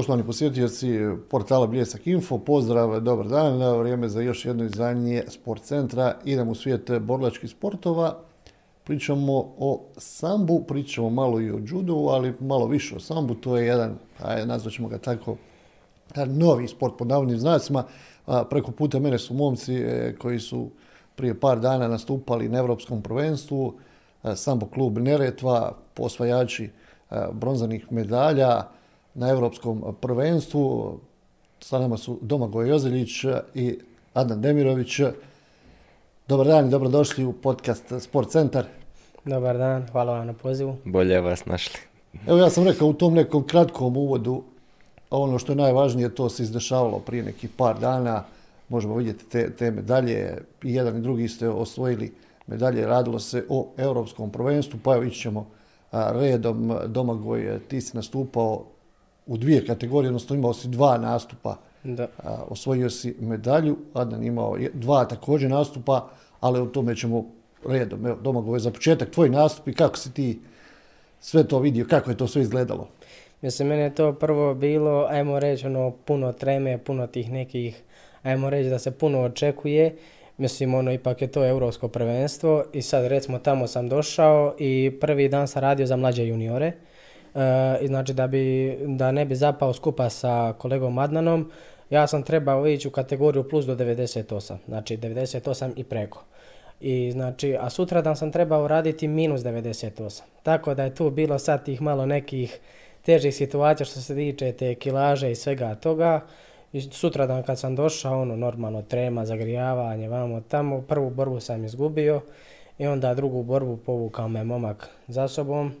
Poštovani posjetioci portala Bljesak Info, pozdrav, dobar dan, vrijeme za još jedno izdanje sport centra. Idemo u svijet borlačkih sportova. Pričamo o sambu, pričamo malo i o judu, ali malo više o sambu. To je jedan, nazvat ćemo ga tako, novi sport pod navodnim znacima. Preko puta mene su momci e, koji su prije par dana nastupali na Europskom prvenstvu. Sambo klub Neretva, posvajači bronzanih medalja, na europskom prvenstvu. Sa nama su Domagoj Jozeljić i Adnan Demirović. Dobar dan i dobrodošli u podcast Sport Centar. Dobar dan, hvala vam na pozivu. Bolje vas našli. Evo ja sam rekao u tom nekom kratkom uvodu, ono što je najvažnije, to se izdešavalo prije nekih par dana. Možemo vidjeti te, te medalje. I jedan i drugi ste osvojili medalje. Radilo se o europskom prvenstvu, pa evo ići ćemo redom. Domagoj, ti si nastupao u dvije kategorije, odnosno imao si dva nastupa. Da. osvojio si medalju, Adnan imao dva također nastupa, ali o tome ćemo redom. Evo, Domagoj, za početak tvoj nastup i kako si ti sve to vidio, kako je to sve izgledalo? Mislim, meni je to prvo bilo, ajmo reći, ono, puno treme, puno tih nekih, ajmo reći da se puno očekuje. Mislim, ono, ipak je to europsko prvenstvo i sad, recimo, tamo sam došao i prvi dan sam radio za mlađe juniore. E, znači da, bi, da ne bi zapao skupa sa kolegom Adnanom, ja sam trebao ići u kategoriju plus do 98, znači 98 i preko. I znači, a sutradan sam trebao raditi minus 98. Tako da je tu bilo sad tih malo nekih težih situacija što se tiče te kilaže i svega toga. I sutradan kad sam došao, ono, normalno trema, zagrijavanje, vamo tamo, prvu borbu sam izgubio i onda drugu borbu povukao me momak za sobom,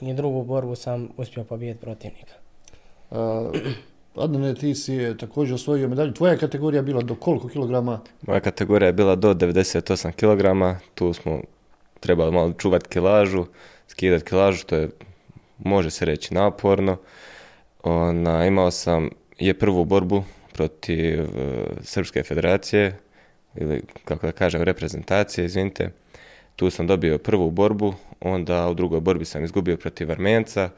i drugu borbu sam uspio pobijediti protivnika. Uh, Adnane, ti si također osvojio medalju. Tvoja kategorija je bila do koliko kilograma? Moja kategorija je bila do 98 kilograma. Tu smo trebali malo čuvati kilažu, skidati kilažu, što je, može se reći, naporno. Ona, imao sam je prvu borbu protiv uh, Srpske federacije, ili kako da kažem, reprezentacije, izvinite. Tu sam dobio prvu borbu, onda u drugoj borbi sam izgubio protiv Armenca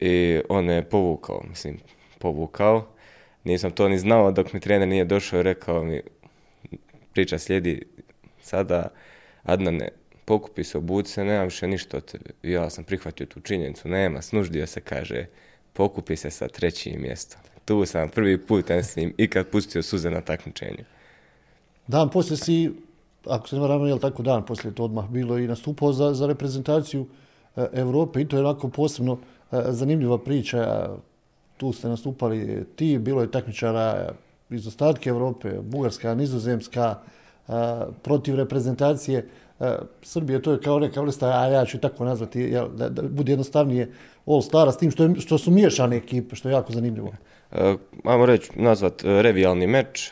i on me povukao, mislim, povukao. Nisam to ni znao dok mi trener nije došao i rekao mi, priča slijedi sada, Adnane, pokupi se, obuci se, nema više ništa od tebe. Ja sam prihvatio tu činjenicu, nema, snuždio se, kaže, pokupi se sa trećim mjestom. Tu sam prvi put s njim ikad pustio suze na takmičenju. Dan poslije si ako se ne varam, je tako dan poslije to odmah bilo i nastupao za, za reprezentaciju e, Europe i to je onako posebno e, zanimljiva priča. Tu ste nastupali ti, bilo je takmičara iz ostatke Europe, Bugarska, Nizozemska, e, protiv reprezentacije Srbije, to je kao neka vrsta, a ja ću tako nazvati, jel, da, da bude jednostavnije All Stara, s tim što, je, što su miješane ekipe, što je jako zanimljivo. E, ajmo reći, nazvat revijalni meč,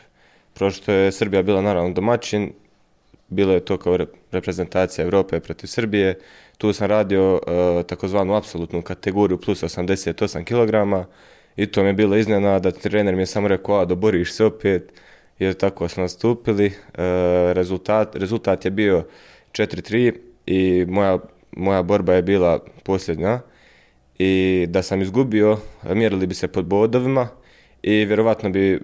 prošto je Srbija bila naravno domaćin, bilo je to kao reprezentacija Europe protiv Srbije. Tu sam radio uh, takozvanu apsolutnu kategoriju plus 88 kg i to mi je bilo iznenada. Trener mi je samo rekao, a doboriš se opet. I tako smo nastupili. Uh, rezultat, rezultat je bio 4-3 i moja, moja borba je bila posljednja. I da sam izgubio, mjerili bi se pod bodovima i vjerovatno bi uh,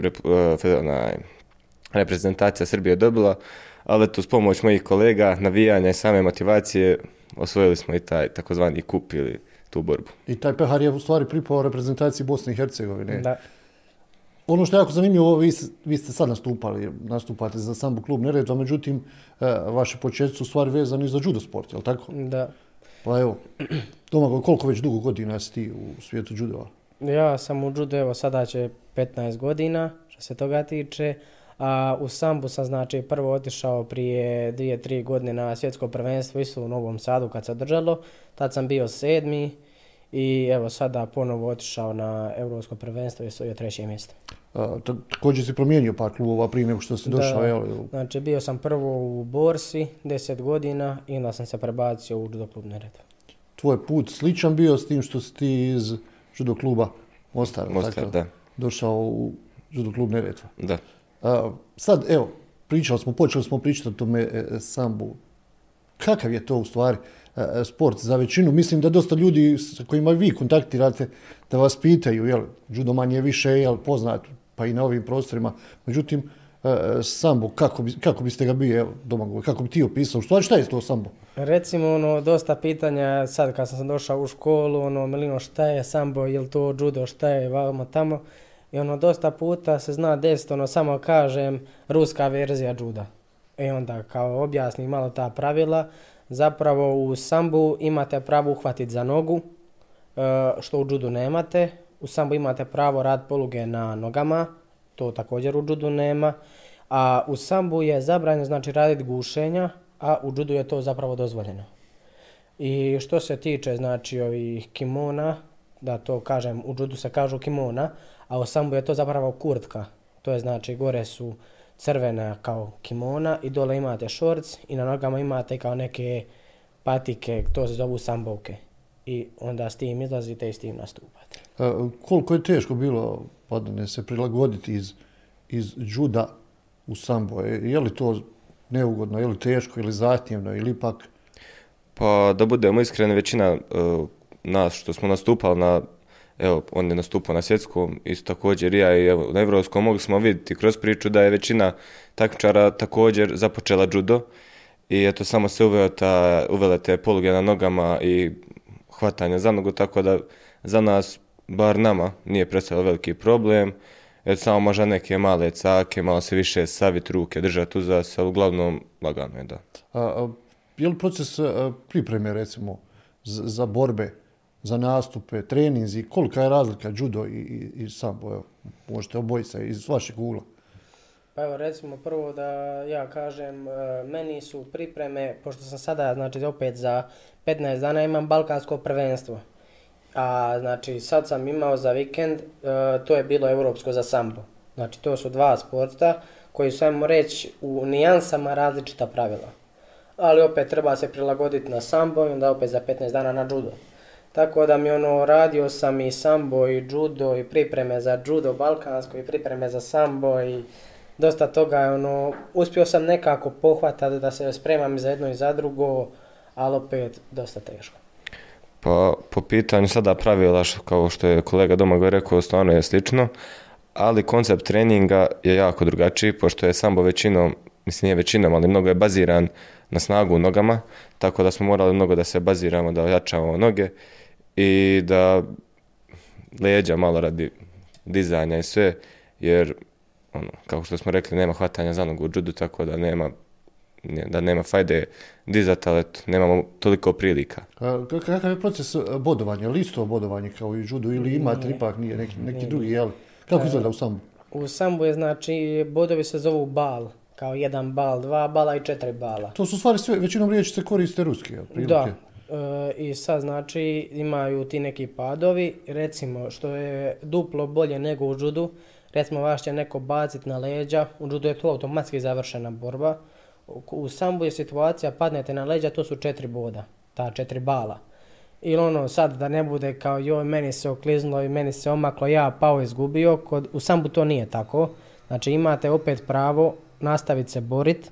reprezentacija Srbije dobila ali to s pomoć mojih kolega, navijanja i same motivacije osvojili smo i taj takozvani kup ili tu borbu. I taj pehar je u stvari pripao reprezentaciji Bosne i Hercegovine. Da. Ono što je jako zanimljivo, vi, vi ste sad nastupali, nastupate za sambu klub Neretva, međutim, e, vaše početci su u stvari vezani za judo sport, je li tako? Da. Pa evo, Domagoj, koliko već dugo godina si ti u svijetu judova? Ja sam u judo, evo sada će 15 godina, što se toga tiče. A u sambu sam znači prvo otišao prije dvije, tri godine na svjetsko prvenstvo isto u Novom Sadu kad se održalo. Tad sam bio sedmi i evo sada ponovo otišao na Europsko prvenstvo i svojio treće mjesto. Također si promijenio par klubova prije nego što si došao, da, jel? Znači bio sam prvo u Borsi, deset godina i onda sam se prebacio u judo klub Neretva. Tvoj put sličan bio s tim što si ti iz judo kluba Mostar, Mostar, da. Došao u judo klub Neretva. Da sad, evo, pričali smo, počeli smo pričati o tome e, e, sambu. kakav je to u stvari e, sport za većinu? Mislim da dosta ljudi sa kojima vi kontaktirate da vas pitaju, jel, judo manje više, jel, poznat, pa i na ovim prostorima. Međutim, sambo, kako, bi, kako biste ga bio, evo, kako bi ti opisao? Što, šta je to sambo? Recimo, ono, dosta pitanja, sad kad sam došao u školu, ono, Milino, šta je sambo, je li to judo, šta je, vamo tamo. I ono, dosta puta se zna desiti, ono, samo kažem, ruska verzija juda. I onda, kao objasnim malo ta pravila, zapravo u sambu imate pravo uhvatiti za nogu, e, što u judu nemate. U sambu imate pravo rad poluge na nogama, to također u judu nema. A u sambu je zabranjeno znači raditi gušenja, a u judu je to zapravo dozvoljeno. I što se tiče znači ovih kimona, da to kažem, u judu se kažu kimona, a u sambu je to zapravo kurtka. To je znači gore su crvena kao kimona i dole imate šorc i na nogama imate kao neke patike, to se zovu sambovke. I onda s tim izlazite i s tim nastupate. A, koliko je teško bilo padane se prilagoditi iz, iz juda u sambo? Je, je li to neugodno, je li teško ili zahtjevno ili ipak? Pa da budemo iskreni, većina uh, nas što smo nastupali na evo, on je nastupao na svjetskom, isto također ja i evo, na evropskom mogli smo vidjeti kroz priču da je većina takmičara također započela judo i eto samo se uveo ta, uvele te poluge na nogama i hvatanje za nogu, tako da za nas, bar nama, nije predstavljalo veliki problem. Eto samo možda neke male cake, malo se više savit ruke, držati uza se, ali uglavnom lagano je da. A, a, je li proces a, pripreme recimo za, za borbe za nastupe, treninzi, kolika je razlika judo i, i, i sambo, evo, možete obojica iz vašeg ugla. Pa evo recimo prvo da ja kažem, e, meni su pripreme, pošto sam sada znači opet za 15 dana imam balkansko prvenstvo. A znači sad sam imao za vikend, e, to je bilo europsko za sambo. Znači to su dva sporta koji su, ajmo reći, u nijansama različita pravila. Ali opet treba se prilagoditi na sambo i onda opet za 15 dana na judo. Tako da mi ono, radio sam i sambo i judo i pripreme za judo balkansko i pripreme za sambo i dosta toga je ono, uspio sam nekako pohvatati da se spremam za jedno i za drugo, ali opet dosta teško. Pa po pitanju sada pravila, kao što je kolega Domagoj rekao, stvarno je slično, ali koncept treninga je jako drugačiji, pošto je sambo većinom, mislim nije većinom, ali mnogo je baziran na snagu u nogama, tako da smo morali mnogo da se baziramo, da ojačavamo noge i da leđa malo radi dizanja i sve, jer ono, kako što smo rekli, nema hvatanja za nogu u judu, tako da nema da nema fajde dizati, ali nemamo toliko prilika. A, kakav je proces bodovanja? Li isto bodovanje kao i judu ili imate ne, ipak nije neki, neki ne, drugi, jel? Kako izgleda u sambu? U sambu je znači, bodovi se zovu bal, kao jedan bal, dva bala i četiri bala. To su stvari sve, većinom riječi se koriste ruski, jel? Prilike. Da, E, i sad znači imaju ti neki padovi, recimo što je duplo bolje nego u judu, recimo vas će neko baciti na leđa, u judu je to automatski završena borba, u sambu je situacija, padnete na leđa, to su četiri boda, ta četiri bala. Ili ono sad da ne bude kao joj meni se okliznulo i meni se omaklo, ja pao izgubio, kod, u sambu to nije tako. Znači imate opet pravo nastaviti se borit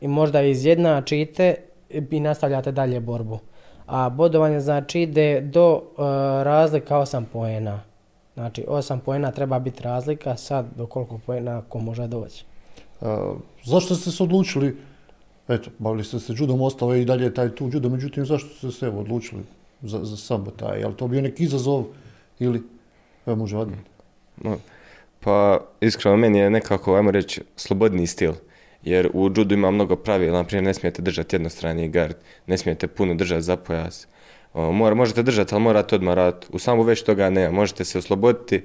i možda izjednačite i nastavljate dalje borbu a bodovanje znači ide do uh, razlika 8 poena. Znači 8 poena treba biti razlika, sad do koliko poena ko može doći. A, zašto ste se odlučili, eto, bavili ste se judom, ostao i dalje taj tu judo, međutim zašto ste se evo, odlučili za, za sambo taj, je li to bio neki izazov ili, evo može? No, pa iskreno meni je nekako, ajmo reći, slobodni stil jer u judu ima mnogo pravila, naprimjer ne smijete držati jednostrani gard, ne smijete puno držati za pojas. O, mora, možete držati, ali morate odmah. U samu već toga nema, možete se osloboditi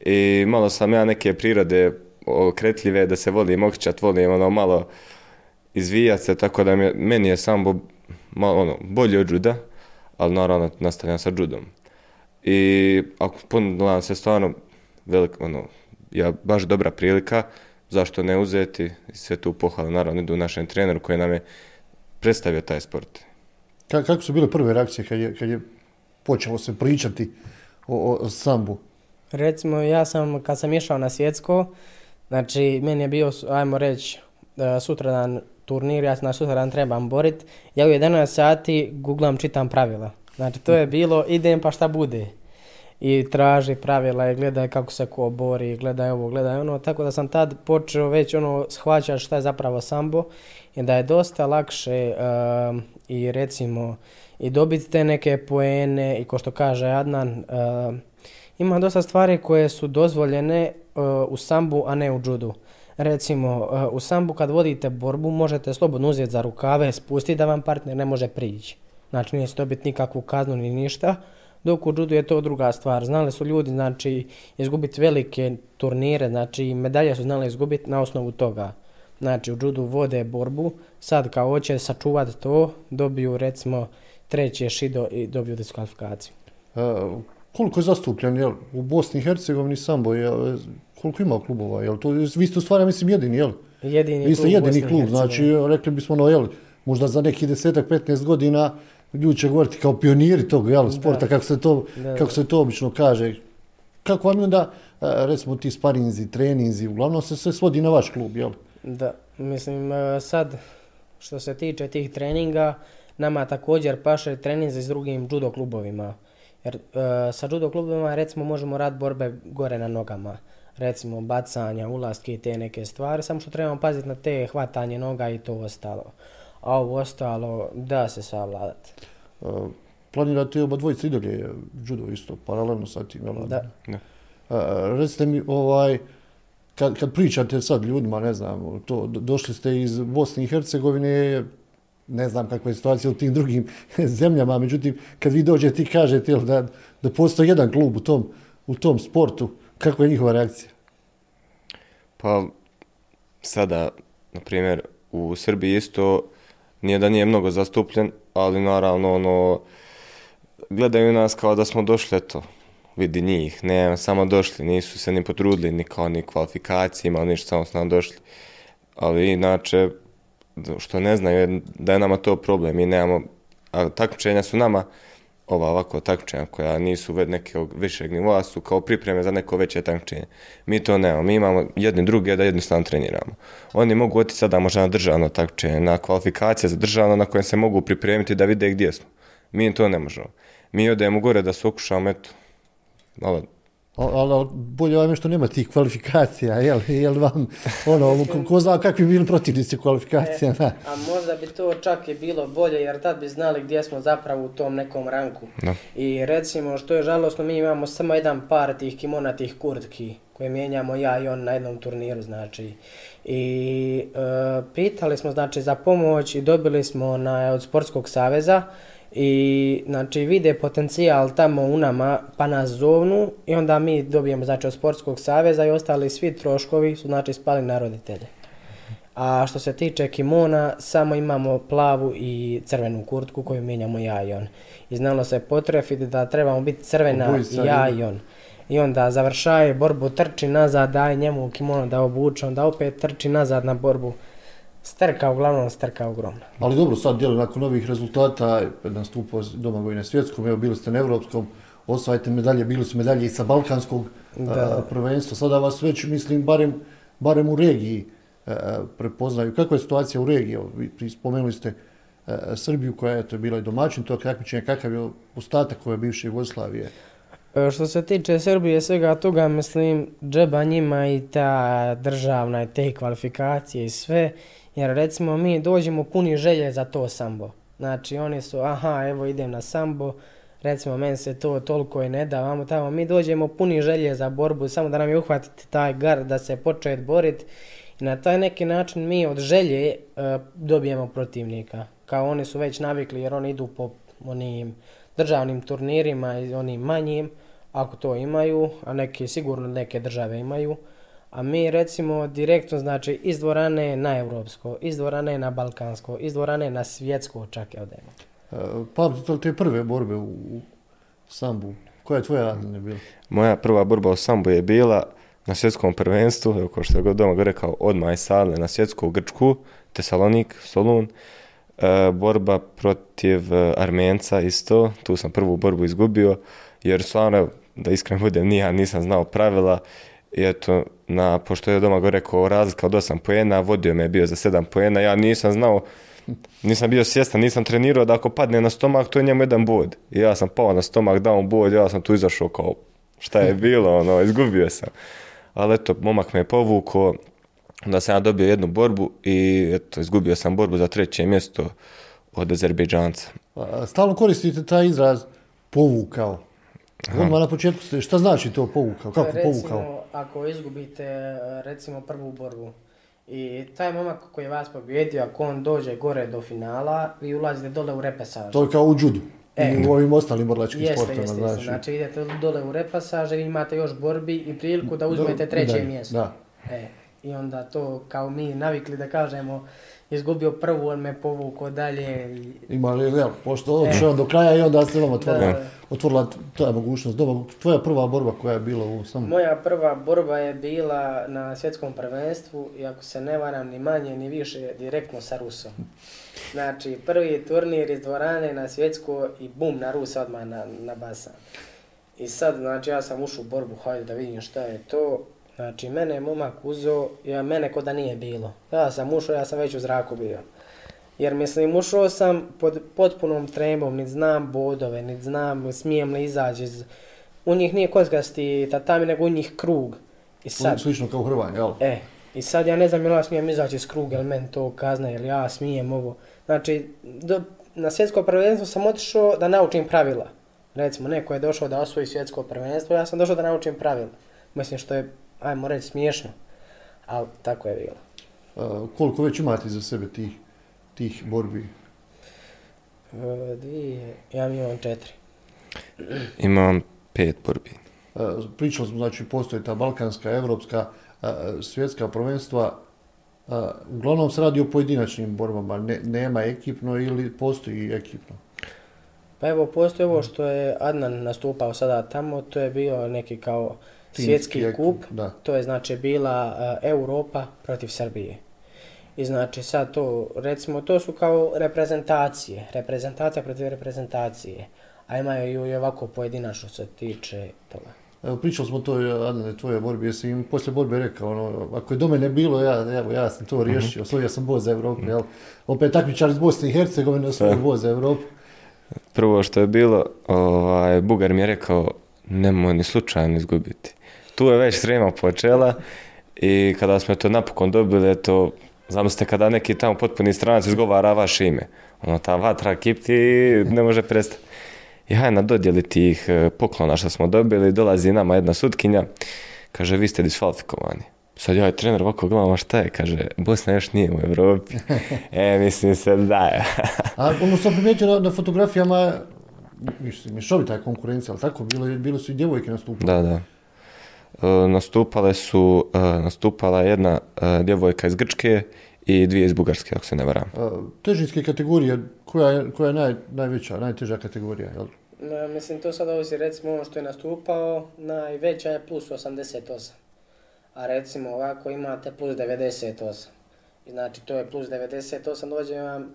i malo sam ja neke prirode okretljive da se volim okćat, volim ono malo izvijat se, tako da mi, meni je sambo malo ono, bolje od juda, ali naravno nastavljam sa judom. I ako ponudila se stvarno velik, ono, ja, baš dobra prilika, zašto ne uzeti, sve tu pohvalu naravno idu našem treneru koji nam je predstavio taj sport. Ka, kako su bile prve reakcije kad je, kad je počelo se pričati o, o sambu? Recimo, ja sam, kad sam išao na svjetsko, znači, meni je bio, ajmo reći, e, sutradan turnir, ja se na sutradan trebam borit, ja u 11 sati googlam, čitam pravila. Znači to je bilo, idem pa šta bude. I traži pravila i gledaj kako se ko bori, gledaj ovo, gledaj ono, tako da sam tad počeo već ono shvaćati šta je zapravo sambo i da je dosta lakše um, i recimo i dobiti te neke poene i ko što kaže Adnan, um, ima dosta stvari koje su dozvoljene uh, u sambu, a ne u judu. Recimo, uh, u sambu kad vodite borbu možete slobodno uzeti za rukave, spustiti da vam partner ne može prići. Znači nije se dobiti nikakvu kaznu ni ništa, dok u judu je to druga stvar. Znali su ljudi znači izgubiti velike turnire, znači medalje su znali izgubiti na osnovu toga. Znači u judu vode borbu, sad kao hoće sačuvati to, dobiju recimo treće šido i dobiju diskvalifikaciju. Uh, koliko je zastupljen jel, u Bosni i Hercegovini sambo? Jel, koliko ima klubova? Jel, to, vi ste u stvari, mislim, jedini, jel? Jedini Vi ste klub jedini klub, znači rekli bismo, no, jel, možda za neki desetak, 15 godina ljudi će govoriti kao pioniri tog jel, sporta, kako se, to, Da, kako se to obično kaže. Kako vam je onda, e, recimo, ti sparinzi, treninzi, uglavnom se sve svodi na vaš klub, jel? Da, mislim e, sad što se tiče tih treninga, nama također paše treninzi s drugim judo klubovima. Jer e, sa judo klubovima recimo možemo rad borbe gore na nogama. Recimo bacanja, ulaske i te neke stvari, samo što trebamo paziti na te hvatanje noga i to ostalo. A ovo ostalo da se savladati. E, planirate oba dvojica i dalje judo isto, paralelno sa tim, jel? Da. E, recite mi, ovaj, kad, kad pričate sad ljudima, ne znam, to, do- došli ste iz Bosne i Hercegovine, ne znam kakva je situacija u tim drugim zemljama, međutim, kad vi dođete i kažete jel, da, da postoji jedan klub u tom, u tom sportu, kakva je njihova reakcija? Pa sada, na primjer, u Srbiji isto nije da nije mnogo zastupljen, ali naravno ono, gledaju nas kao da smo došli, eto, vidi njih, ne, samo došli, nisu se ni potrudili, ni kao ni kvalifikacije, imali ništa, samo su nam došli. Ali inače, što ne znaju da je nama to problem, mi nemamo, a takmičenja su nama, ova ovako takmičenja koja nisu već nekog višeg nivoa su kao pripreme za neko veće takmičenje. Mi to nemamo, mi imamo jedni druge da jednostavno treniramo. Oni mogu otići sada možda na državno takmičenje, na kvalifikacije za državno na kojem se mogu pripremiti da vide gdje smo. Mi to ne možemo. Mi odemo gore da se okušamo, eto, malo Ali al, bolje vam je što nema tih kvalifikacija, jel, jel vam, ono, ko, ko zna kakvi bili protivnici u kvalifikacijama. A možda bi to čak i bilo bolje jer tad bi znali gdje smo zapravo u tom nekom ranku. Da. I recimo što je žalosno mi imamo samo jedan par tih kimona, tih kurtki koje mijenjamo ja i on na jednom turniru znači. I e, pitali smo znači za pomoć i dobili smo na, od sportskog saveza i znači vide potencijal tamo u nama pa nas zovnu i onda mi dobijemo znači od sportskog saveza i ostali svi troškovi su znači spali na roditelje. A što se tiče kimona, samo imamo plavu i crvenu kurtku koju mijenjamo ja i on. I znalo se potrefiti da trebamo biti crvena i ja i on. I onda završaje borbu, trči nazad, daj njemu kimono da obuče, onda opet trči nazad na borbu. Strka, uglavnom strka ogromna. Ali dobro, sad djelo nakon ovih rezultata, nastupo Domagoj na svjetskom, evo bili ste na evropskom, osvajate medalje, bili su medalje i sa balkanskog Da. a, prvenstva. Sada vas već, mislim, barem, barem u regiji a, prepoznaju. Kakva je situacija u regiji? Vi spomenuli ste a, Srbiju koja je to bila i domaćin tog takmičenja, kakav je ostatak ove bivše Jugoslavije? E, Što se tiče Srbije svega toga, mislim, džeba njima i ta državna i te kvalifikacije i sve, jer recimo mi dođemo puni želje za to sambo. Znači oni su, aha, evo idem na sambo, recimo meni se to toliko i ne da, vamo tamo, mi dođemo puni želje za borbu, samo da nam je uhvatiti taj gard da se početi boriti i na taj neki način mi od želje e, dobijemo protivnika. Kao oni su već navikli jer oni idu po onim državnim turnirima i onim manjim, ako to imaju, a neke sigurno neke države imaju. A mi recimo direktno znači iz dvorane na europsko, iz dvorane na balkansko, iz dvorane na svjetsko čak je odemo. E, Pamtite li te prve borbe u, u sambu? Koja je tvoja Adnane bila? Moja prva borba u sambu je bila na svjetskom prvenstvu, evo kao što je Domagoj rekao, odmah iz sale na svjetsku u Grčku, Tesalonik, Solun. E, borba protiv e, Armenca isto, tu sam prvu borbu izgubio, jer stvarno, da iskreno budem, ni ja nisam znao pravila I eto, na, pošto je doma go rekao razlika od 8 poena, vodio me je bio za 7 poena, ja nisam znao, nisam bio svjestan, nisam trenirao da ako padne na stomak, to je njemu jedan bod. I ja sam pao na stomak, dao mu bod, ja sam tu izašao kao, šta je bilo, ono, izgubio sam. Ali eto, momak me je povukao, onda sam ja dobio jednu borbu i eto, izgubio sam borbu za treće mjesto od Azerbejdžanca. Stalno koristite taj izraz povukao. Odmah na početku ste, šta znači to povukao? Kako recimo, povukao? ako izgubite recimo prvu borbu i taj momak koji je vas pobjedio, ako on dođe gore do finala, vi ulazite dole u repesaž. To je kao u judu. E. I u ovim ostalim borlačkim Jeste, sportovima, jeste, znači. Znači idete dole u repasaž i imate još borbi i priliku da uzmete treće mjesto. Da. E, I onda to kao mi navikli da kažemo izgubio prvu, on me povukao dalje i Ima jel, pošto otišao do kraja i onda se vam otvorila, E. Otvorila ta mogućnost. Tvoja prva borba koja je bila u samom... Moja prva borba je bila na svjetskom prvenstvu i ako se ne varam ni manje ni više direktno sa Rusom. Znači prvi turnir iz dvorane na svjetsko i bum na Rusa odmah na, na basan. I sad znači ja sam ušao u borbu, hajde da vidim šta je to. Znači mene je momak uzeo, ja mene ko da nije bilo. Ja sam ušao, ja sam već u zraku bio. Jer mislim, ušao sam pod potpunom tremom, niti znam bodove, niti znam smijem li izaći iz... U njih nije kockasti tatami, nego u njih krug. I sad, Slično kao u Hrvanju, jel? e, i sad ja ne znam jel ja smijem izaći iz kruga, jel meni to kazna, jel ja smijem ovo. Znači, do, na svjetsko prvenstvo sam otišao da naučim pravila. Recimo, neko je došao da osvoji svjetsko prvenstvo, ja sam došao da naučim pravila. Mislim što je, ajmo reći, smiješno. Ali tako je bilo. A, koliko već imate za sebe tih, tih borbi? E, dvije, ja imam četiri. Imam pet borbi. A, pričali smo, znači, postoji ta balkanska, evropska, a, svjetska prvenstva. A, uglavnom se radi o pojedinačnim borbama, ne, nema ekipno ili postoji ekipno. Pa evo, postoji ovo što je Adnan nastupao sada tamo, to je bio neki kao svjetski ekip, kup, da. to je znači bila uh, Europa protiv Srbije. I znači sad to, recimo, to su kao reprezentacije, reprezentacija protiv reprezentacije, a imaju i ovako pojedinačno se tiče toga. Evo, pričali smo to, Adnane, tvoje borbi, jesi im poslije borbe rekao, ono, ako je do mene bilo, ja, evo, ja sam to riješio, osvojio sam bod za Evropu, jel? Opet takmičar iz Bosne i Hercegovine osvojio Da. bod za Evropu. Prvo što je bilo, ovaj, Bugar mi je rekao, nemoj ni slučajno izgubiti. Tu je već trema počela i kada smo to napokon dobili, eto, zamislite kada neki tamo potpuni stranac izgovara vaše ime. Ono, ta vatra kipti ne može prestati. I hajde na dodjeli tih e, poklona što smo dobili, dolazi nama jedna sutkinja, kaže, vi ste disfalfikovani. Sad ja je trener ovako gledam, šta je? Kaže, Bosna još nije u Evropi. e, mislim se da je. A ono sam primijetio na, na fotografijama, mislim, mješovita je konkurencija, ali tako, bilo, je- bilo su i djevojke nastupale. Da, da. E, nastupale su, e, nastupala je jedna e, djevojka iz Grčke i dvije iz Bugarske, ako se ne varam. Težinske kategorije, koja je, koja je naj, najveća, najteža kategorija, jel? E, mislim, to sad ovisi, recimo, ono što je nastupao, najveća je plus 88. A recimo ovako imate plus 98. I znači to je plus 98, dođe vam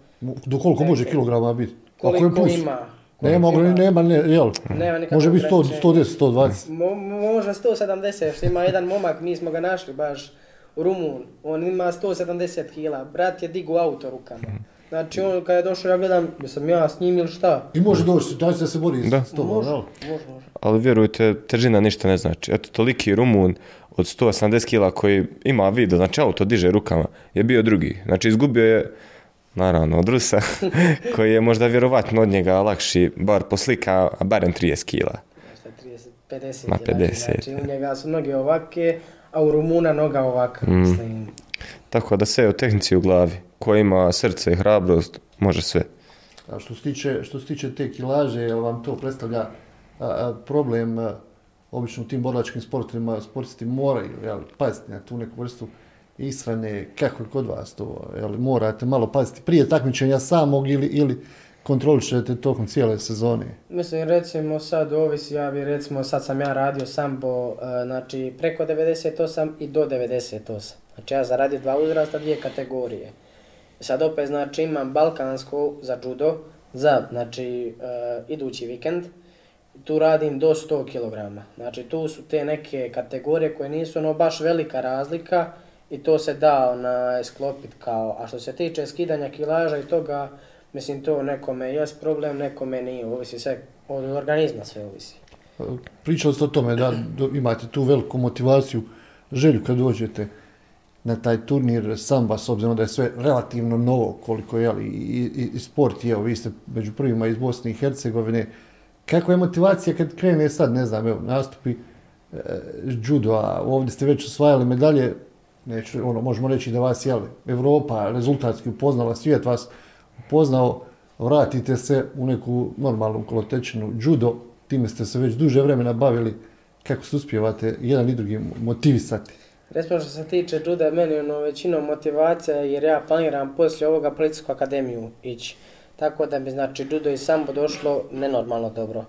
Do koliko može kilograma biti? Ako je koliko plus, ima. Nema, ima. nema, ne, jel? Nema Može biti 100, ograničenja. 110, 120. Mo, može 170, što ima jedan momak, mi smo ga našli baš, Rumun, on ima 170 kila, brat je digu auto rukama. Znači on kad je došao, ja gledam, jesam ja s njim ili šta? I može doći, daj se da se bori Da. s tobom, može, može. Ali vjerujte, težina ništa ne znači. Eto, toliki Rumun od 180 kila koji ima video, znači auto diže rukama, je bio drugi. Znači izgubio je, naravno, od Rusa, koji je možda vjerovatno od njega lakši, bar po slika, a barem 30 kila. Možda 30, 50 Ma, kila, 50, Znači u njega su noge ovake, a u Rumuna noga ovaka, Mm. mislim. Tako da sve je u tehnici u glavi. Ko ima srce i hrabrost, može sve. A što se tiče, što se tiče te kilaže, jel vam to predstavlja a, a, problem a, obično u tim borilačkim sportovima, sportisti moraju jel, paziti na tu neku vrstu ishrane, kako je kod vas to, jel, morate malo paziti prije takmičenja samog ili, ili kontrolišete tokom cijele sezone. Mislim, recimo sad ovisi, ja bi recimo, sad sam ja radio sambo, uh, znači preko 98 i do 98. Znači ja zaradio dva uzrasta, dvije kategorije. Sad opet, znači imam balkansko za judo, za, znači, uh, idući vikend. tu radim do 100 kg. Znači tu su te neke kategorije koje nisu ono baš velika razlika i to se da ona sklopiti kao, a što se tiče skidanja kilaža i toga, mislim to nekome je problem, nekome nije, ovisi sve od organizma sve ovisi. Pričali ste o tome da imate tu veliku motivaciju, želju kad dođete na taj turnir samba, s obzirom da je sve relativno novo, koliko je, i, i, sport, evo, vi ste među prvima iz Bosne i Hercegovine. Kakva je motivacija kad krene sad, ne znam, nastupi e, judo, a ovdje ste već osvajali medalje, neću, ono, možemo reći da vas, jel, Evropa rezultatski upoznala, svijet vas upoznao, vratite se u neku normalnu kolotečinu judo, time ste se već duže vremena bavili, kako se uspijevate jedan i drugi motivisati? Recimo što se tiče juda, meni ono većinom motivacija jer ja planiram poslije ovoga policijsku akademiju ići. Tako da bi znači judo i sambo došlo nenormalno dobro.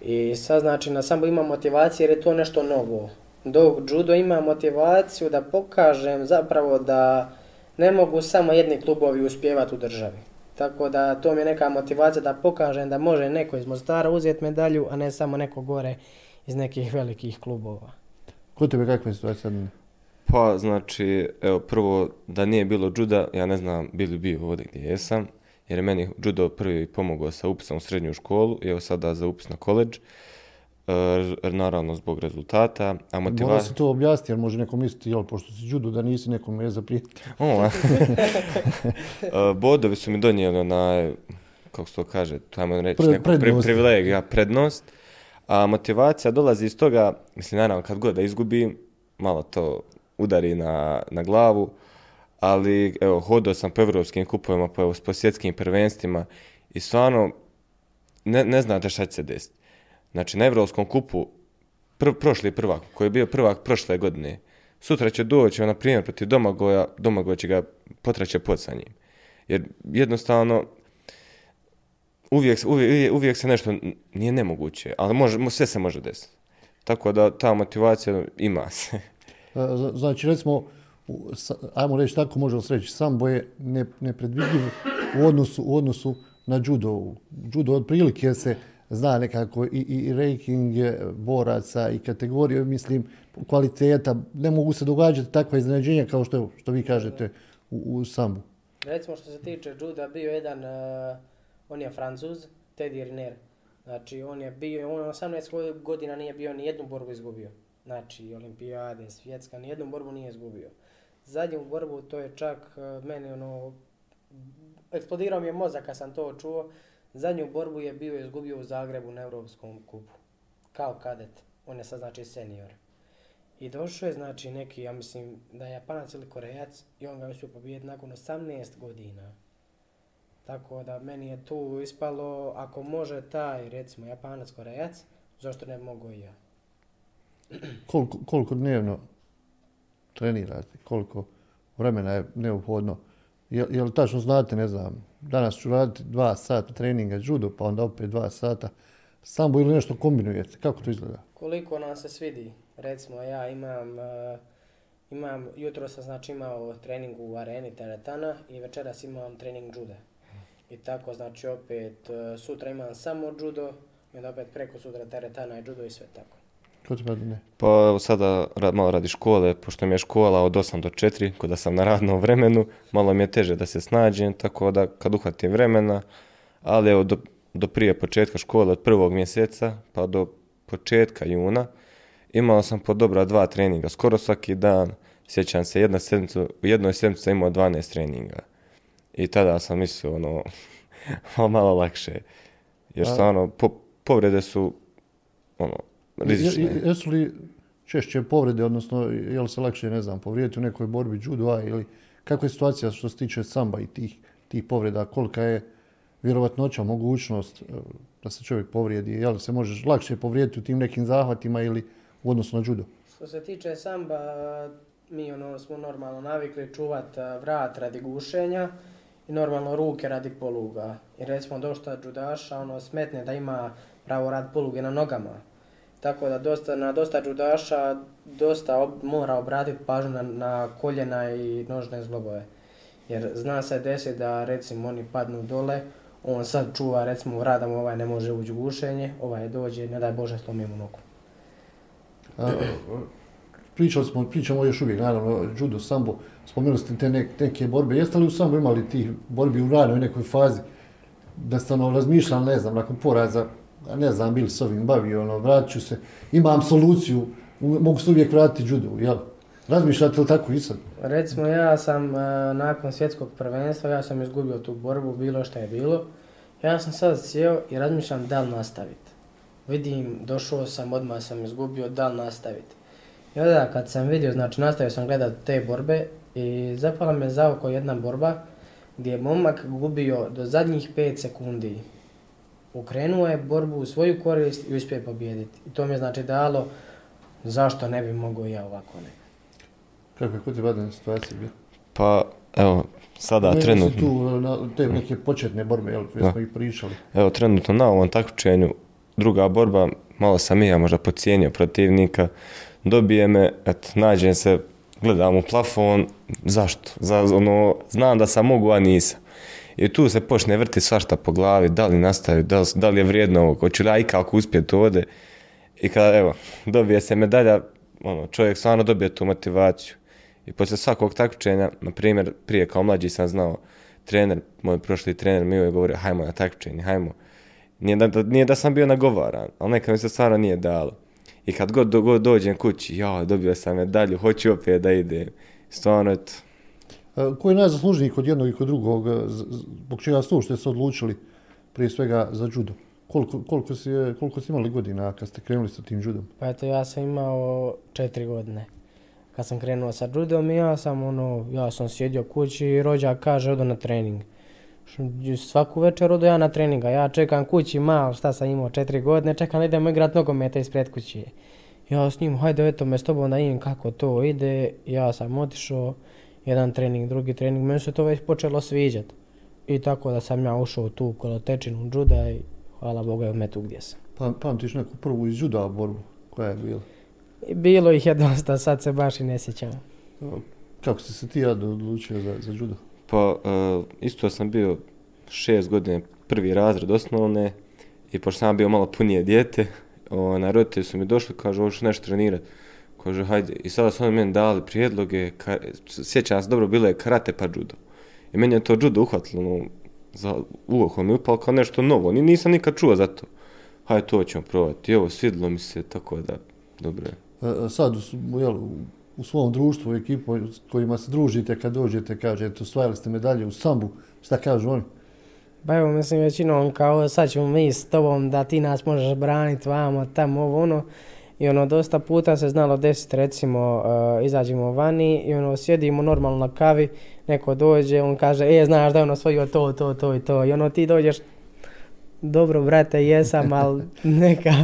I sad znači na sambo ima motivacije jer je to nešto novo. Dok judo ima motivaciju da pokažem zapravo da ne mogu samo jedni klubovi uspjevati u državi. Tako da to mi je neka motivacija da pokažem da može neko iz Mostara uzeti medalju, a ne samo neko gore iz nekih velikih klubova. Kod tebe kakva je situacija? Pa, znači, evo, prvo, da nije bilo juda, ja ne znam bi li bio ovdje gdje jesam, jer je meni judo prvi pomogao sa upisom u srednju školu, i evo sada za upis na koleđ, naravno zbog rezultata. A motiva... Mora se to objasniti, jer može neko misliti, jel, pošto si judo, da nisi nekom je zaprijeti. E, bodovi su mi donijeli na, kako se to kaže, ajmo reći, Pre, neku prednost. privilegija, prednost. A motivacija dolazi iz toga, mislim, naravno, kad god da izgubim, malo to udari na, na glavu, ali evo, hodao sam po evropskim kupovima, po, po svjetskim prvenstvima i stvarno ne, ne znate šta će se desiti. Znači, na evropskom kupu pr, prošli prvak, koji je bio prvak prošle godine, sutra će doći, na primjer, protiv Domagoja, Domagoj će ga potraće pod sa njim. Jer jednostavno, uvijek, uvijek, uvijek se nešto nije nemoguće, ali može, sve se može desiti. Tako da ta motivacija ima se. E, znači, recimo, ajmo reći tako, možemo se reći, sambo je nepredvidljiv u odnosu, u odnosu na judo. Judo otprilike se zna nekako i, i boraca i kategorije, mislim, kvaliteta, ne mogu se događati takva iznenađenja kao što, što vi kažete u, u sambu. Recimo što se tiče juda, bio jedan, uh, on je francuz, Teddy Riner. Znači, on je bio, on 18 godina nije bio ni jednu borbu izgubio znači olimpijade, svjetska, nijednu borbu nije izgubio. Zadnju borbu to je čak e, meni ono, eksplodirao mi je mozak kad sam to čuo, zadnju borbu je bio izgubio u Zagrebu na Europskom kupu, kao kadet, on je sad znači senior. I došao je znači neki, ja mislim da je Japanac ili Korejac i on ga uspio pobijediti nakon 18 godina. Tako da meni je tu ispalo, ako može taj recimo Japanac Korejac, zašto ne mogu i ja koliko, koliko dnevno trenirate, koliko vremena je neophodno. Je, je li tačno znate, ne znam, danas ću raditi dva sata treninga judo, pa onda opet dva sata sambo ili nešto kombinujete? Kako to izgleda? Koliko nam se svidi. Recimo, ja imam, uh, imam jutro sam znači imao trening u areni teretana i večeras imam trening judo. I tako, znači opet uh, sutra imam samo judo i onda opet preko sutra teretana i judo i sve tako. Ko ne? Pa sada malo radi škole, pošto mi je škola od 8 do 4, kada sam na radnom vremenu, malo mi je teže da se snađem, tako da kad uhvatim vremena, ali evo do, do prije početka škole od prvog mjeseca pa do početka juna imao sam po dobra dva treninga, skoro svaki dan, sjećam se, jedna sedmica, u jednoj sedmici sam imao 12 treninga. I tada sam mislio, ono, malo lakše. Jer stvarno, po, povrede su, ono, rizične. Jesu li češće povrede, odnosno je li se lakše, ne znam, povrijediti u nekoj borbi judo ili kakva je situacija što se tiče samba i tih, tih povreda, kolika je vjerovatnoća, mogućnost e, da se čovjek povrijedi, je li se možeš lakše povrijediti u tim nekim zahvatima ili u odnosu na judo? Što se tiče samba, mi ono smo normalno navikli čuvati e, vrat radi gušenja i normalno ruke radi poluga. I recimo dosta judaša ono smetne da ima pravo rad poluge na nogama. Tako da dosta, na dosta judaša dosta ob, mora obratiti pažnju na, na koljena i nožne zglobove. Jer zna se desi da recimo oni padnu dole, on sad čuva, recimo, radam ovaj ne može ući gušenje, ovaj dođe, ne daj Bože, slomi mu nogu. A, pričali smo, pričamo još uvijek, naravno, judo, sambo, spomenuli ste te nek- neke borbe. Jeste li u sambo imali tih borbi u ranoj nekoj fazi? Da ste ono razmišljali, ne znam, nakon poraza, a ne znam, bili s ovim bavio, ono, vratit ću se, imam soluciju, mogu se uvijek vratiti judo, jel? Razmišljate li tako i sad? Recimo, ja sam e, nakon svjetskog prvenstva, ja sam izgubio tu borbu, bilo što je bilo. Ja sam sad sjeo i razmišljam da li nastaviti. Vidim, došao sam, odmah sam izgubio, da li nastaviti. I onda kad sam vidio, znači nastavio sam gledat te borbe i zapala me za oko jedna borba gdje je momak gubio do zadnjih 5 sekundi. Ukrenuo je borbu u svoju korist i uspio je pobijediti. I to mi je znači dalo zašto ne bi mogao ja ovako ne. Kako je kod Adrian, situacija bila? Pa, evo, sada Ne, trenutno, Tu, na, te neke početne borbe, jel, koje smo i pričali. evo, trenutno na ovom takmičenju, druga borba, malo sam i ja možda pocijenio protivnika, dobije me, eto, nađem se, gledam u plafon, zašto? Za, ono, znam da sam mogu, a nisam. I tu se počne vrti svašta po glavi, da li nastavi, da li, da li je vrijedno ovog, hoću li ja ikako uspjeti ovdje. I kada, evo, dobije se medalja, ono, čovjek stvarno dobije tu motivaciju. I poslije svakog takmičenja, na primjer, prije kao mlađi sam znao, trener, moj prošli trener mi je govorio, hajmo na takmičenje, hajmo. Nije da, da, nije da sam bio nagovaran, ali nekad mi se stvarno nije dalo. I kad god, do, god dođem kući, ja, dobio sam medalju, hoću opet da idem. Stvarno, eto, E, Ko je najzaslužniji kod jednog i kod drugog, e, zbog čega su ste se odlučili prije svega za judo? Koliko, koliko, si, imali godina kad ste krenuli sa tim judom? Pa eto, ja sam imao četiri godine. Kad sam krenuo sa judom ja sam ono, ja sam sjedio kući i rođak kaže odo na trening. Svaku večer odo ja na trening, a ja čekam kući mal, šta sam imao četiri godine, čekam da idemo igrat nogometa ispred kuće. Ja s njim, hajde eto me s tobom da vidim kako to ide, ja sam otišao, jedan trening, drugi trening, meni se to već počelo sviđat. I tako da sam ja ušao u tu kolotečinu juda i hvala Bogu je me tu gdje sam. Pa, pamtiš neku prvu iz juda borbu koja je bila? Bilo ih je dosta, sad se baš i ne sjećam. Kako ste se ti ja odlučio za, za judo? Pa, e, isto sam bio šest godine prvi razred osnovne i pošto sam bio malo punije dijete, na roditelji su mi došli, kažu, hoćeš nešto trenirati. Kaže, hajde. I sada su oni meni dali prijedloge, ka, sjećam se dobro, bilo je karate pa judo. I meni je to judo uhvatilo, ono, za uho mi upalo kao nešto novo, ni, nisam nikad čuo za to. Hajde, to ćemo probati. I ovo, svidilo mi se, tako da, dobro je. E, Sad u, jel, u- u svom društvu, u ekipu s kojima se družite, kad dođete, kažete, osvajali ste medalje u sambu, šta kažu oni? Pa evo, mislim, većinom kao sad ćemo mi s tobom da ti nas možeš braniti vamo, tamo, ovo, ono. I ono, dosta puta se znalo desiti, recimo, uh, izađemo vani i ono, sjedimo normalno na kavi, neko dođe, on kaže, e, znaš da je on osvojio to, to, to i to. I ono, ti dođeš, dobro, brate, jesam, ali neka.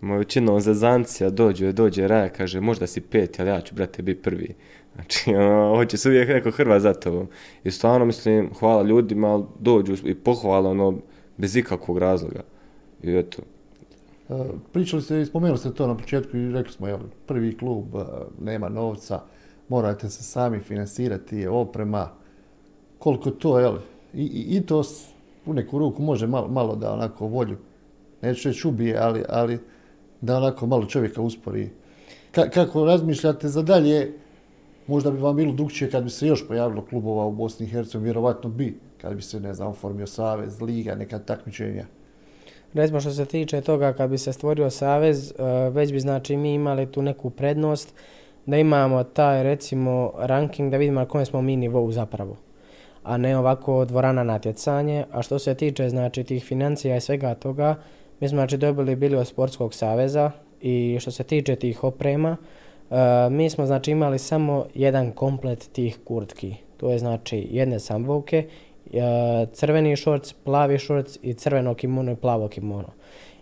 Moj većinom zezancija dođe, dođe Raja, kaže možda si peti, ali ja ću brate biti prvi. Znači, ono, hoće se uvijek neko hrva za tobom. I stvarno mislim, hvala ljudima, ali dođu i pohvale ono, bez ikakvog razloga. I eto, Pričali ste i spomenuli ste to na početku i rekli smo, jel, prvi klub, e, nema novca, morate se sami financirati, oprema, koliko to, jel, i, i, i to u neku ruku može malo, malo da onako volju, neću reći ubije, ali, ali da onako malo čovjeka uspori. Ka, kako razmišljate za dalje, možda bi vam bilo drugčije kad bi se još pojavilo klubova u Bosni i Hercegovini, vjerovatno bi, kad bi se, ne znam, oformio savez, liga, neka takmičenja. Recimo što se tiče toga kad bi se stvorio savez, e, već bi znači mi imali tu neku prednost da imamo taj recimo ranking da vidimo na kojem smo mi nivou zapravo. A ne ovako dvorana natjecanje. A što se tiče znači tih financija i svega toga, mi smo znači dobili bili od sportskog saveza i što se tiče tih oprema, e, mi smo znači imali samo jedan komplet tih kurtki. To je znači jedne sambovke crveni šorc, plavi šorc i crveno kimono i plavo kimono.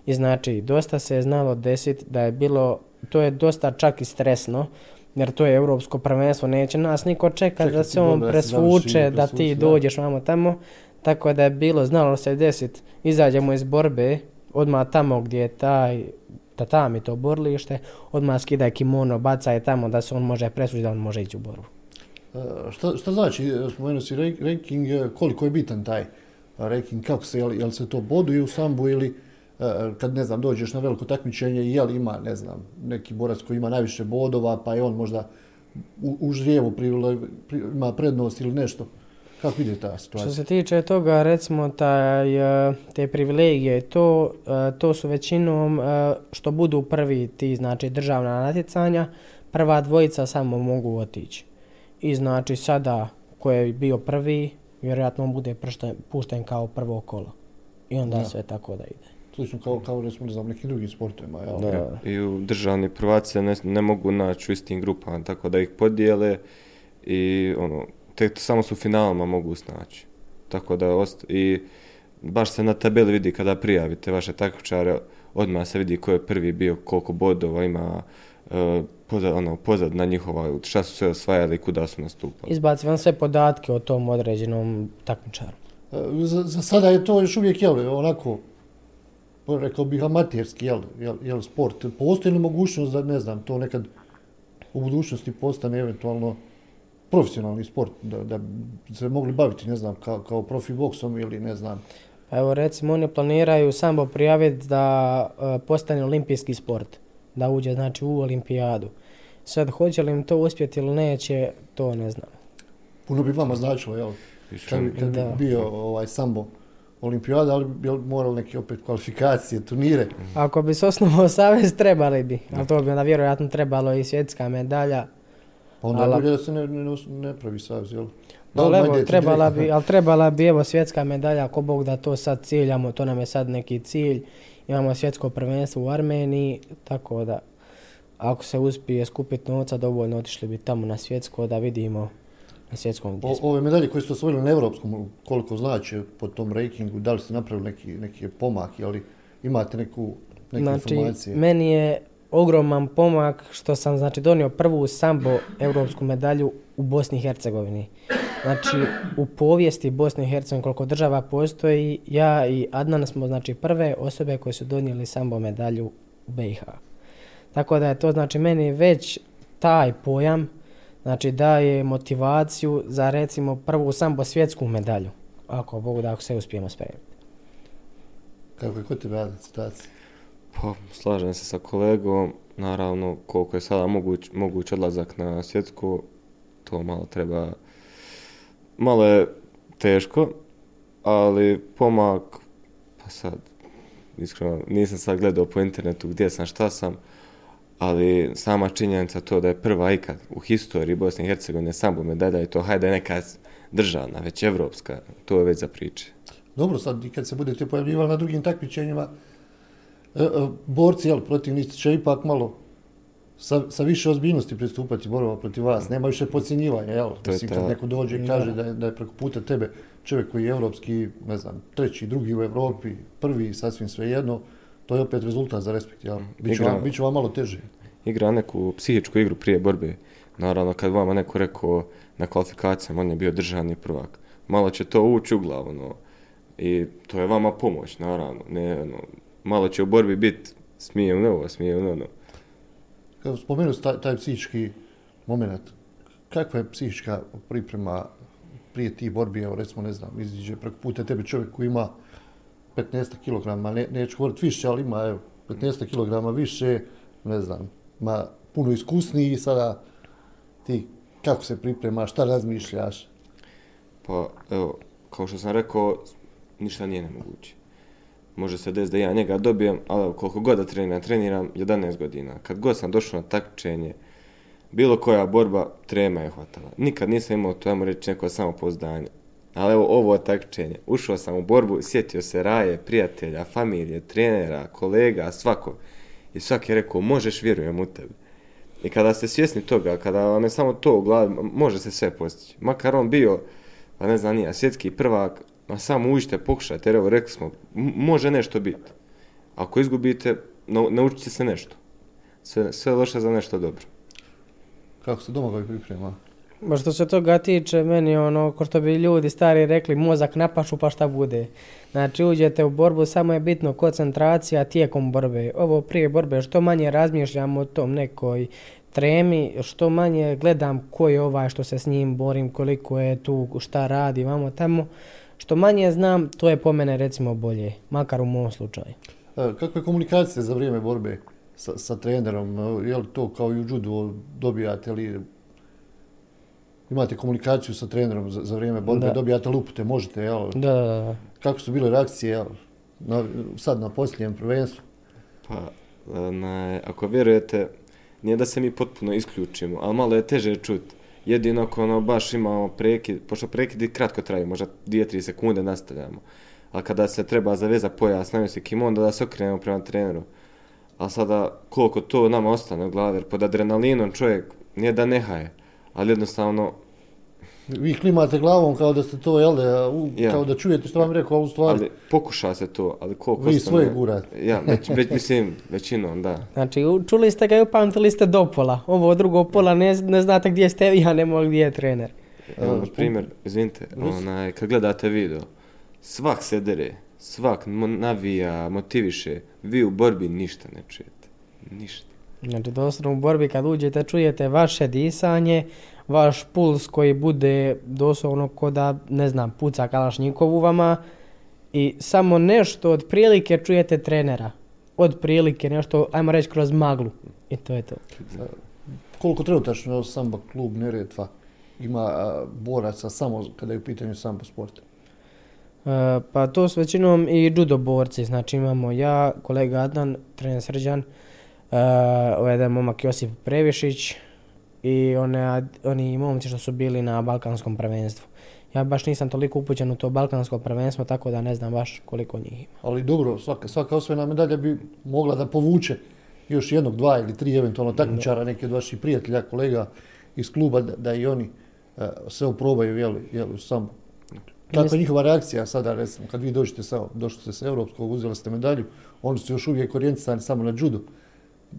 I znači, dosta se je znalo desiti da je bilo, to je dosta čak i stresno, jer to je europsko prvenstvo, neće nas niko čekat da Čekati se on da presvuče, da ti dođeš vamo tamo. Tako da je bilo, znalo se desiti, izađemo iz borbe, odmah tamo gdje je taj tatami to borilište, odmah skidaj kimono, bacaj tamo da se on može presvući, da on može ići u borbu. E, Šta, šta znači, e, spomenuo si rank- ranking, e, koliko je bitan taj ranking, kako se, jel, jel se to boduje u sambu ili kad ne znam dođeš na veliko takmičenje jel ima ne znam neki borac koji ima najviše bodova pa je on možda u, u žrijevu ima prednost ili nešto. Kako vidite ta Što situacija? se tiče toga, recimo, taj, te privilegije, to, to su većinom što budu prvi ti, znači, državna natjecanja, prva dvojica samo mogu otići. I znači sada ko je bio prvi, vjerojatno on bude pušten, pušten kao prvo kolo. I onda Da. sve tako da ide. Slično kao, kao recimo, ne znam, nekim drugim sportovima, jel? Da. I u državni prvaci ne, ne mogu naći u istim grupama, tako da ih podijele i ono, tek samo su u finalima mogu snaći. Tako da ost- i baš se na tabeli vidi kada prijavite vaše takmičare, odmah se vidi ko je prvi bio, koliko bodova ima, e, pozad, ono, pozadna njihova, šta su sve osvajali i kuda su nastupali. Izbaci vam sve podatke o tom određenom takmičaru. E, Za, za sada je to još uvijek, jel, onako, pa rekao bih amaterski, jel, jel, jel, sport. Postoji li mogućnost da, ne znam, to nekad u budućnosti postane eventualno profesionalni sport, da, da se mogli baviti, ne znam, kao, kao profi boksom ili ne znam, Pa evo recimo oni planiraju sambo prijaviti da e, postane olimpijski sport, da uđe znači u olimpijadu. Sad hoće li im to uspjeti ili neće, to ne znam. puno bi vama značilo, jel, kad bi, kad bi Da. bio ovaj sambo olimpijada, ali bi morali neke opet kvalifikacije, turnire. Ako bi se osnovao savez, trebali bi, ali to bi onda vjerojatno trebalo i svjetska medalja. Pa onda bolje da se ne, ne, ne pravi savez, jel? Ali odmah evo, idete trebala bi, ali trebala bi evo svjetska medalja, ako Bog da to sad ciljamo, to nam je sad neki cilj. Imamo svjetsko prvenstvo u Armeniji, tako da ako se uspije skupiti novca dovoljno, otišli bi tamo na svjetsko da vidimo na svjetskom gdje O, ove medalje koje ste osvojili na evropskom, koliko znači po tom rankingu, da li ste napravili neki, neki pomak, ali imate neku, neke Znači, informacije? meni je ogroman pomak što sam znači donio prvu sambo europsku medalju u Bosni i Hercegovini. Znači, u povijesti Bosne i Hercegovine koliko država postoji, ja i Adnan smo znači prve osobe koje su donijeli sambo medalju u BiH. Tako da je to znači meni već taj pojam znači daje motivaciju za recimo prvu sambo svjetsku medalju. Ako Bogu da ako se uspijemo spremiti. Kako je kod tebe situacija? Pa, slažem se sa kolegom, naravno koliko je sada moguć, moguć odlazak na svjetsku, to malo treba, malo je teško, ali pomak, pa sad, iskreno, nisam sad gledao po internetu gdje sam, šta sam, ali sama činjenica to da je prva ikad u historiji Bosne i Hercegovine sambo medalja i to hajde neka državna, već evropska, to je već za priče. Dobro, sad kad se budete pojavljivali na drugim takmičenjima, borci, jel, protivnici će ipak malo sa, sa više ozbiljnosti pristupati borbama protiv vas. Nema više podcjenjivanja, jel? To Mislim, ta- kad neko dođe i kaže da je, da je preko puta tebe čovjek koji je evropski, ne znam, treći, drugi u Europi, prvi, sasvim svejedno, to je opet rezultat za respekt, jel? Biće Igra- vam, bit će vam malo teže. igra neku psihičku igru prije borbe. Naravno, kad vama neko rekao na kvalifikacijama, on je bio državni prvak. Malo će to ući u glavu, no. I to je vama pomoć, naravno. Ne, ono, malo će u borbi biti smijem ovo, smijem ono. Kad spomenuo ste taj, taj psihički moment, kakva je psihička priprema prije tih borbi, evo recimo, ne znam, iziđe preko puta tebe čovjek koji ima 15 kg, ne, neću govoriti više, ali ima evo, 15 kg više, ne znam, ma puno iskusniji i sada. Ti kako se pripremaš, šta razmišljaš, Pa, evo, kao što sam rekao, ništa nije nemoguće. Može se desiti da ja njega dobijem, ali koliko god da treniram, treniram 11 godina. Kad god sam došao na takmičenje, bilo koja borba, trema je hvatala. Nikad nisam imao to, ajmo reći, neko samopouzdanje. Ali evo, ovo takmičenje, ušao sam u borbu, sjetio se Raje, prijatelja, familije, trenera, kolega, svako. I svaki je rekao, možeš, vjerujem u tebe. I kada ste svjesni toga, kada vam je samo to u glavi, može se sve postići. Makar on bio, pa ne znam, nije, svjetski prvak, ma samo uđite, pokušajte, jer evo, rekli smo, m- može nešto biti. Ako izgubite, nau- naučit će se nešto. Sve, sve loše za nešto dobro. kako se domogovi priprema. Ma što se toga tiče, meni je ono, ko što bi ljudi stari rekli, mozak napašu pa šta bude. Znači uđete u borbu, samo je bitno koncentracija tijekom borbe. Ovo prije borbe, što manje razmišljam o tom nekoj tremi, što manje gledam ko je ovaj što se s njim borim, koliko je tu, šta radi, vamo tamo. Što manje znam, to je po mene recimo bolje, makar u mom slučaju. E, Kakve komunikacije za vrijeme borbe sa, sa trenerom? E, Je li to kao i u judu dobijate li imate komunikaciju sa trenerom za, za vrijeme borbe, Da. dobijate lupute, možete, jel? Da, da, da. Kako su bile reakcije, jel? Na, sad na posljednjem prvenstvu? Pa, onaj, ako vjerujete, nije da se mi potpuno isključimo, ali malo je teže čuti. Jedino ako ono baš imamo prekid, pošto prekidi kratko traju, možda 2-3 sekunde nastavljamo. Ali kada se treba zaveza pojas, najviše kimon, da se okrenemo prema treneru. A sada koliko to nama ostane u glavi, jer pod adrenalinom čovjek nije da nehaje, ali jednostavno Vi klimate glavom kao da ste to, jel, da, u- Ja. kao da čujete što vam rekao, a u stvari ali pokuša se to, ali koliko vi svoje gurate. Ja, već, već mislim, većinom, da. Znači, čuli ste ga i upamtili ste do pola. Ovo drugo pola ne, ne znate gdje ste vi, a ne mogu gdje je trener. Evo, na primjer, izvinite, onaj, kad gledate video, svak se dere, svak navija, motiviše, vi u borbi ništa ne čujete. Ništa. Znači, doslovno u borbi kad uđete čujete vaše disanje, vaš puls koji bude doslovno ko da, ne znam, puca kalašnjikov u vama i samo nešto od prilike čujete trenera. Od prilike nešto, ajmo reći, kroz maglu. I to je to. Koliko trenutačno samba klub Neretva ima boraca samo kada je u pitanju samba sport? E, pa to su većinom i judo borci, znači imamo ja, kolega Adnan, trener Srđan, e, ovaj jedan momak Josip Previšić i one, oni momci što su bili na balkanskom prvenstvu. Ja baš nisam toliko upućen u to balkansko prvenstvo, tako da ne znam baš koliko njih ima. Ali dobro, svaka, svaka osvojena medalja bi mogla da povuče još jednog, dva ili tri eventualno takmičara, neki od vaših prijatelja, kolega iz kluba, da, da i oni e, se oprobaju jel, jel, u sambu. Kako je njihova reakcija sada, recimo, kad vi dođete sa, došli ste sa europskog, uzeli ste medalju, oni su još uvijek orijentisani samo na judu.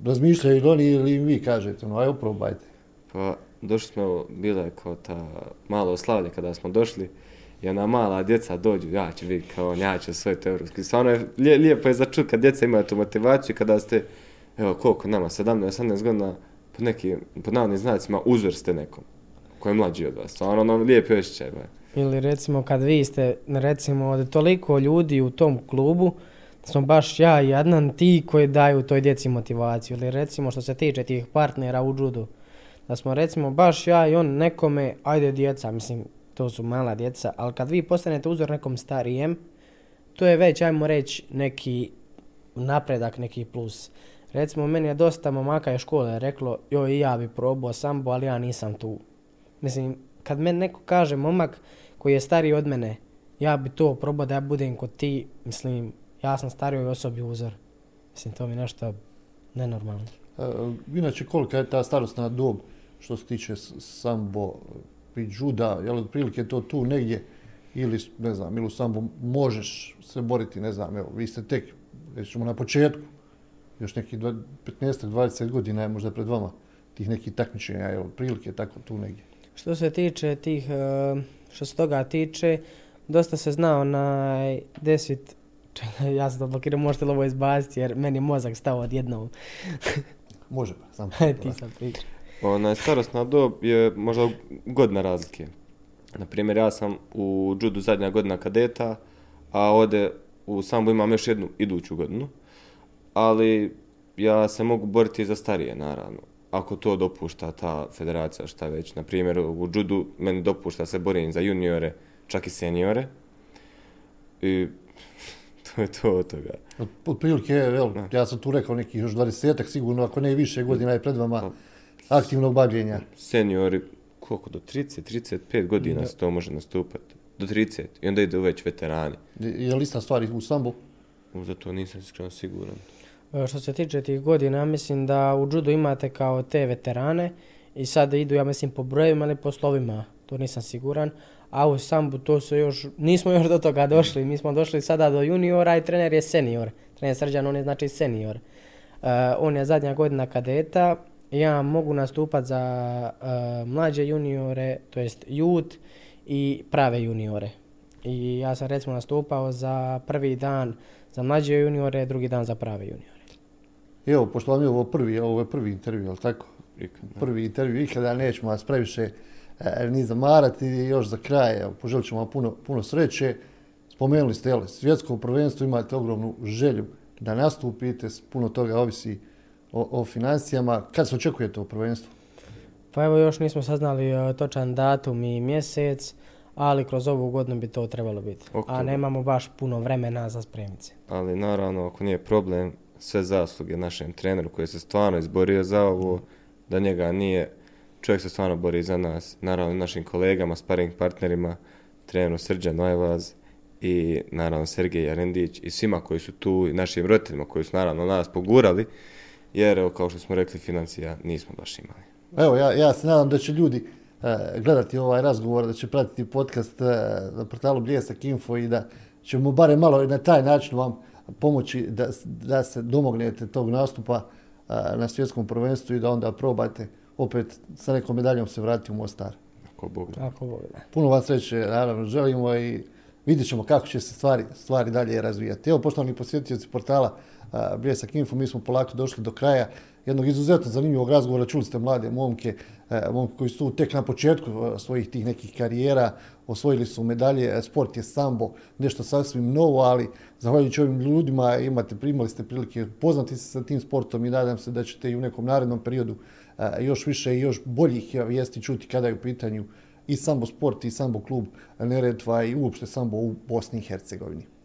Razmišljaju li oni ili im vi kažete, ono, aj oprobajte. Pa, došli smo, evo, bila je kao ta malo slavlje kada smo došli, i ona mala djeca dođu, ja ću vidjeti kao on, ja ću osvojiti evropski. Stvarno je lije- lijepo je začut kad djeca imaju tu motivaciju, kada ste, evo koliko nama, 17-18 godina, pod nekim, pod navodnim znacima, uzor ste nekom, koji je mlađi od vas. Stvarno ono lijepi osjećaj. Ili recimo kad vi ste, recimo od toliko ljudi u tom klubu, smo baš ja i Adnan ti koji daju toj djeci motivaciju. Ili recimo što se tiče tih partnera u judu, da smo recimo baš ja i on nekome, ajde djeca, mislim to su mala djeca, ali kad vi postanete uzor nekom starijem, to je već, ajmo reći, neki napredak, neki plus. Recimo, meni je dosta momaka iz škole reklo, joj, ja bi probao sambo, ali ja nisam tu. Mislim, kad meni neko kaže momak koji je stariji od mene, ja bi to probao da ja budem kod ti, mislim, ja sam starijoj osobi uzor. Mislim, to mi je nešto nenormalno. E, inače, kolika je ta starostna dob što se tiče sambo i juda, je li otprilike to tu negdje ili, ne znam, ili u sambo možeš se boriti, ne znam, evo, vi ste tek, rećemo na početku, još nekih dva- 15-20 godina je možda pred vama tih nekih takmičenja, je li otprilike tako tu negdje. Što se tiče tih, e, što se toga tiče, dosta se zna onaj desit, ja sam to blokiram, možete li ovo izbaciti jer meni je mozak stao odjednom. Može, pa. Ti sam priča. Ona starostna dob je možda godina razlike. Na primjer, ja sam u judu zadnja godina kadeta, a ovdje u sambu imam još jednu iduću godinu. Ali ja se mogu boriti za starije, naravno. Ako to dopušta ta federacija, šta već. Na primjer, u judu meni dopušta se borim za juniore, čak i seniore. I to je to od toga. Od- Otprilike, evo, Da. ja sam tu rekao nekih još 20 sigurno, ako ne i više godina je pred vama aktivnog bavljenja. Seniori, koliko, do 30, 35 godina se to može nastupati. Do 30. I onda idu već veterani. Je li ista stvar u sambu? Za to nisam iskreno siguran. E, Što se tiče tih godina, mislim da u judu imate kao te veterane i sad idu, ja mislim, po brojevima ili po slovima, to nisam siguran. A u sambu to su još, nismo još do toga došli, mi smo došli sada do juniora i trener je senior. Trener Srđan, on je znači senior. E, on je zadnja godina kadeta, ja mogu nastupat za e, mlađe juniore, to jest youth i prave juniore. I ja sam recimo nastupao za prvi dan za mlađe juniore, drugi dan za prave juniore. Evo, pošto vam je ovo prvi, ovo je prvi intervju, jel tako? Prvi intervju, ikada nećemo vas previše e, ni zamarati. Još za kraj, evo, poželit ćemo vam puno, puno sreće. spomenuli ste, jel, svjetsko prvenstvo imate ogromnu želju da nastupite, puno toga ovisi o, o financijama. Kad se očekuje to prvenstvo? Pa evo još nismo saznali uh, točan datum i mjesec, ali kroz ovu godinu bi to trebalo biti. A nemamo baš puno vremena za spremice. Ali naravno, ako nije problem, sve zasluge našem treneru koji se stvarno izborio za ovo, da njega nije, čovjek se stvarno bori za nas, naravno našim kolegama, sparing partnerima, treneru SrđanOjvaz i naravno Sergej Jarendić i svima koji su tu i našim roditeljima koji su naravno nas pogurali, jer kao što smo rekli financija nismo baš imali. Evo, ja, ja se nadam da će ljudi e, gledati ovaj razgovor, da će pratiti podcast e, na portalu Bljesak Info i da ćemo barem malo na taj način vam pomoći da, da se domognete tog nastupa e, na svjetskom prvenstvu i da onda probate opet sa nekom medaljom se vratiti u Mostar. Ako Bog da. Ako Bog da. Puno vas sreće, naravno, želimo i vidjet ćemo kako će se stvari, stvari dalje razvijati. Evo, poštovani posjetioci portala Bljesak Info, mi smo polako došli do kraja jednog izuzetno zanimljivog razgovora. Čuli ste mlade momke, momke koji su tek na početku svojih tih nekih karijera, osvojili su medalje, sport je sambo, nešto sasvim novo, ali zahvaljujući ovim ljudima imate, primali ste prilike poznati se sa tim sportom i nadam se da ćete i u nekom narednom periodu još više i još boljih vijesti čuti kada je u pitanju i sambo sport i sambo klub Neretva i uopšte sambo u Bosni i Hercegovini.